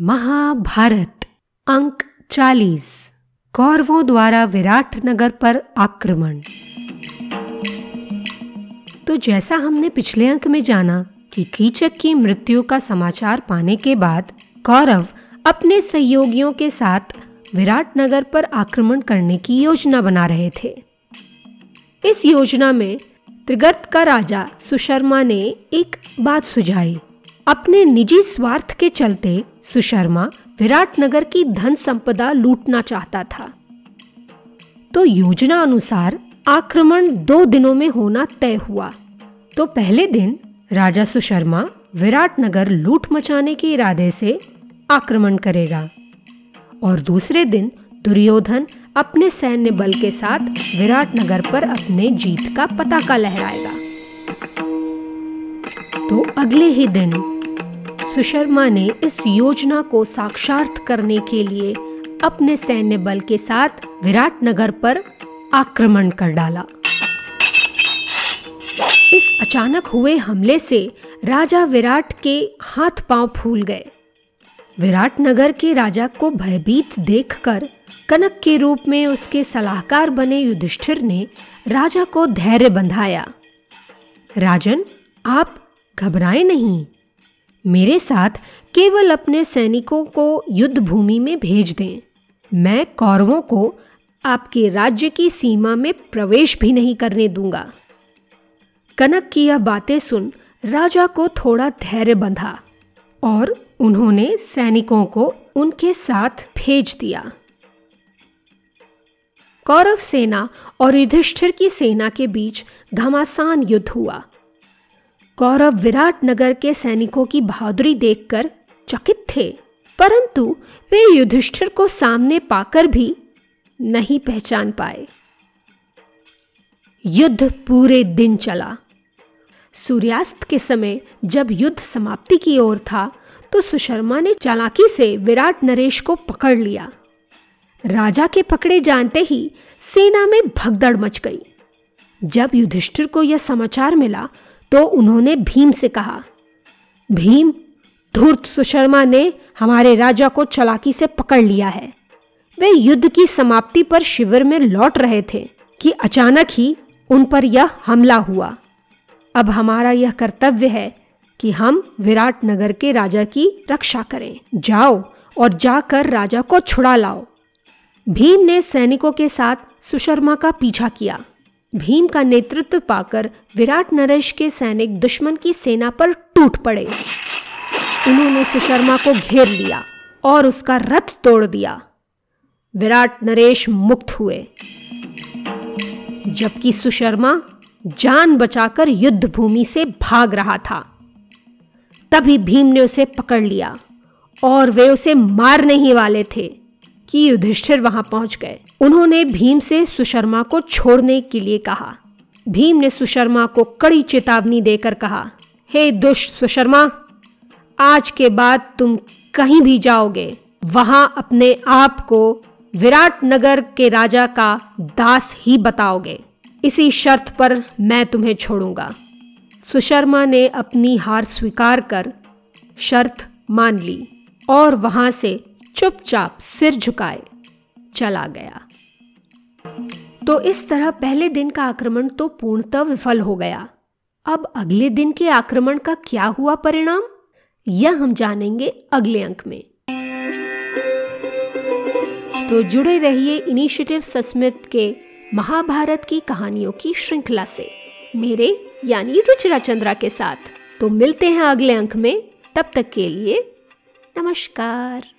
महाभारत, अंक चालीस, कौरवों द्वारा विराट नगर पर आक्रमण। तो जैसा हमने पिछले अंक में जाना कि कीचक की मृत्यु का समाचार पाने के बाद कौरव अपने सहयोगियों के साथ विराट नगर पर आक्रमण करने की योजना बना रहे थे। इस योजना में त्रिगर्त का राजा सुशर्मा ने एक बात सुझाई। अपने निजी स्वार्थ के चलते सुशर्मा विराटनगर की धन संपदा लूटना चाहता था। तो योजना अनुसार आक्रमण दो दिनों में होना तय हुआ। तो पहले दिन राजा सुशर्मा विराटनगर लूट मचाने के इरादे से आक्रमण करेगा और दूसरे दिन दुर्योधन अपने सैन्य बल के साथ विराटनगर पर अपने जीत का पताका लहराएगा। तो अगले ही दिन सुशर्मा ने इस योजना को साक्षात करने के लिए अपने सैन्य बल के साथ विराट नगर पर आक्रमण कर डाला। इस अचानक हुए हमले से राजा विराट के हाथ पाँव फूल गए। विराट नगर के राजा को भयभीत देखकर कनक के रूप में उसके सलाहकार बने युधिष्ठिर ने राजा को धैर्य बंधाया। राजन, आप घबराए नहीं। मेरे साथ केवल अपने सैनिकों को युद्ध भूमि में भेज दें। मैं कौरवों को आपके राज्य की सीमा में प्रवेश भी नहीं करने दूँगा। कनक की यह बातें सुन राजा को थोड़ा धैर्य बंधा और उन्होंने सैनिकों को उनके साथ भेज दिया। कौरव सेना और युधिष्ठिर की सेना के बीच घमासान युद्ध हुआ। कौरव विराट नगर के सैनिकों की बहादुरी देखकर चकित थे, परंतु वे युधिष्ठिर को सामने पाकर भी नहीं पहचान पाए। युद्ध पूरे दिन चला। सूर्यास्त के समय जब युद्ध समाप्ति की ओर था तो सुशर्मा ने चालाकी से विराट नरेश को पकड़ लिया। राजा के पकड़े जानते ही सेना में भगदड़ मच गई। जब युधिष्ठिर को यह समाचार मिला तो उन्होंने भीम से कहा, भीम, धूर्त सुशर्मा ने हमारे राजा को चलाकी से पकड़ लिया है। वे युद्ध की समाप्ति पर शिविर में लौट रहे थे कि अचानक ही उन पर यह हमला हुआ। अब हमारा यह कर्तव्य है कि हम विराट नगर के राजा की रक्षा करें। जाओ और जाकर राजा को छुड़ा लाओ। भीम ने सैनिकों के साथ सुशर्मा का पीछा किया। भीम का नेतृत्व पाकर विराट नरेश के सैनिक दुश्मन की सेना पर टूट पड़े। उन्होंने सुशर्मा को घेर लिया और उसका रथ तोड़ दिया। विराट नरेश मुक्त हुए। जबकि सुशर्मा जान बचाकर युद्ध भूमि से भाग रहा था। तभी भीम ने उसे पकड़ लिया और वे उसे मारने ही वाले थे कि युधिष्ठिर वहाँ पहुँच गए। उन्होंने भीम से सुशर्मा को छोड़ने के लिए कहा। भीम ने सुशर्मा को कड़ी चेतावनी देकर कहा हे hey, दुष्ट सुशर्मा आज के बाद तुम कहीं भी जाओगे वहाँ अपने आप को विराट नगर के राजा का दास ही बताओगे। इसी शर्त पर मैं तुम्हें छोड़ूँगा। सुशर्मा ने अपनी हार स्वीकार कर शर्त मान ली और वहाँ से चुपचाप सिर झुकाए। चला गया। तो इस तरह पहले दिन का आक्रमण तो पूर्णतः विफल हो गया। अब अगले दिन के आक्रमण का क्या हुआ परिणाम? यह हम जानेंगे अगले अंक में। तो जुड़े रहिए इनिशिएटिव सस्मित के महाभारत की कहानियों की श्रृंखला से। मेरे यानी रुचिरा चंद्रा के साथ। तो मिलते हैं अगले अंक में। तब तक के लिए नमस्कार।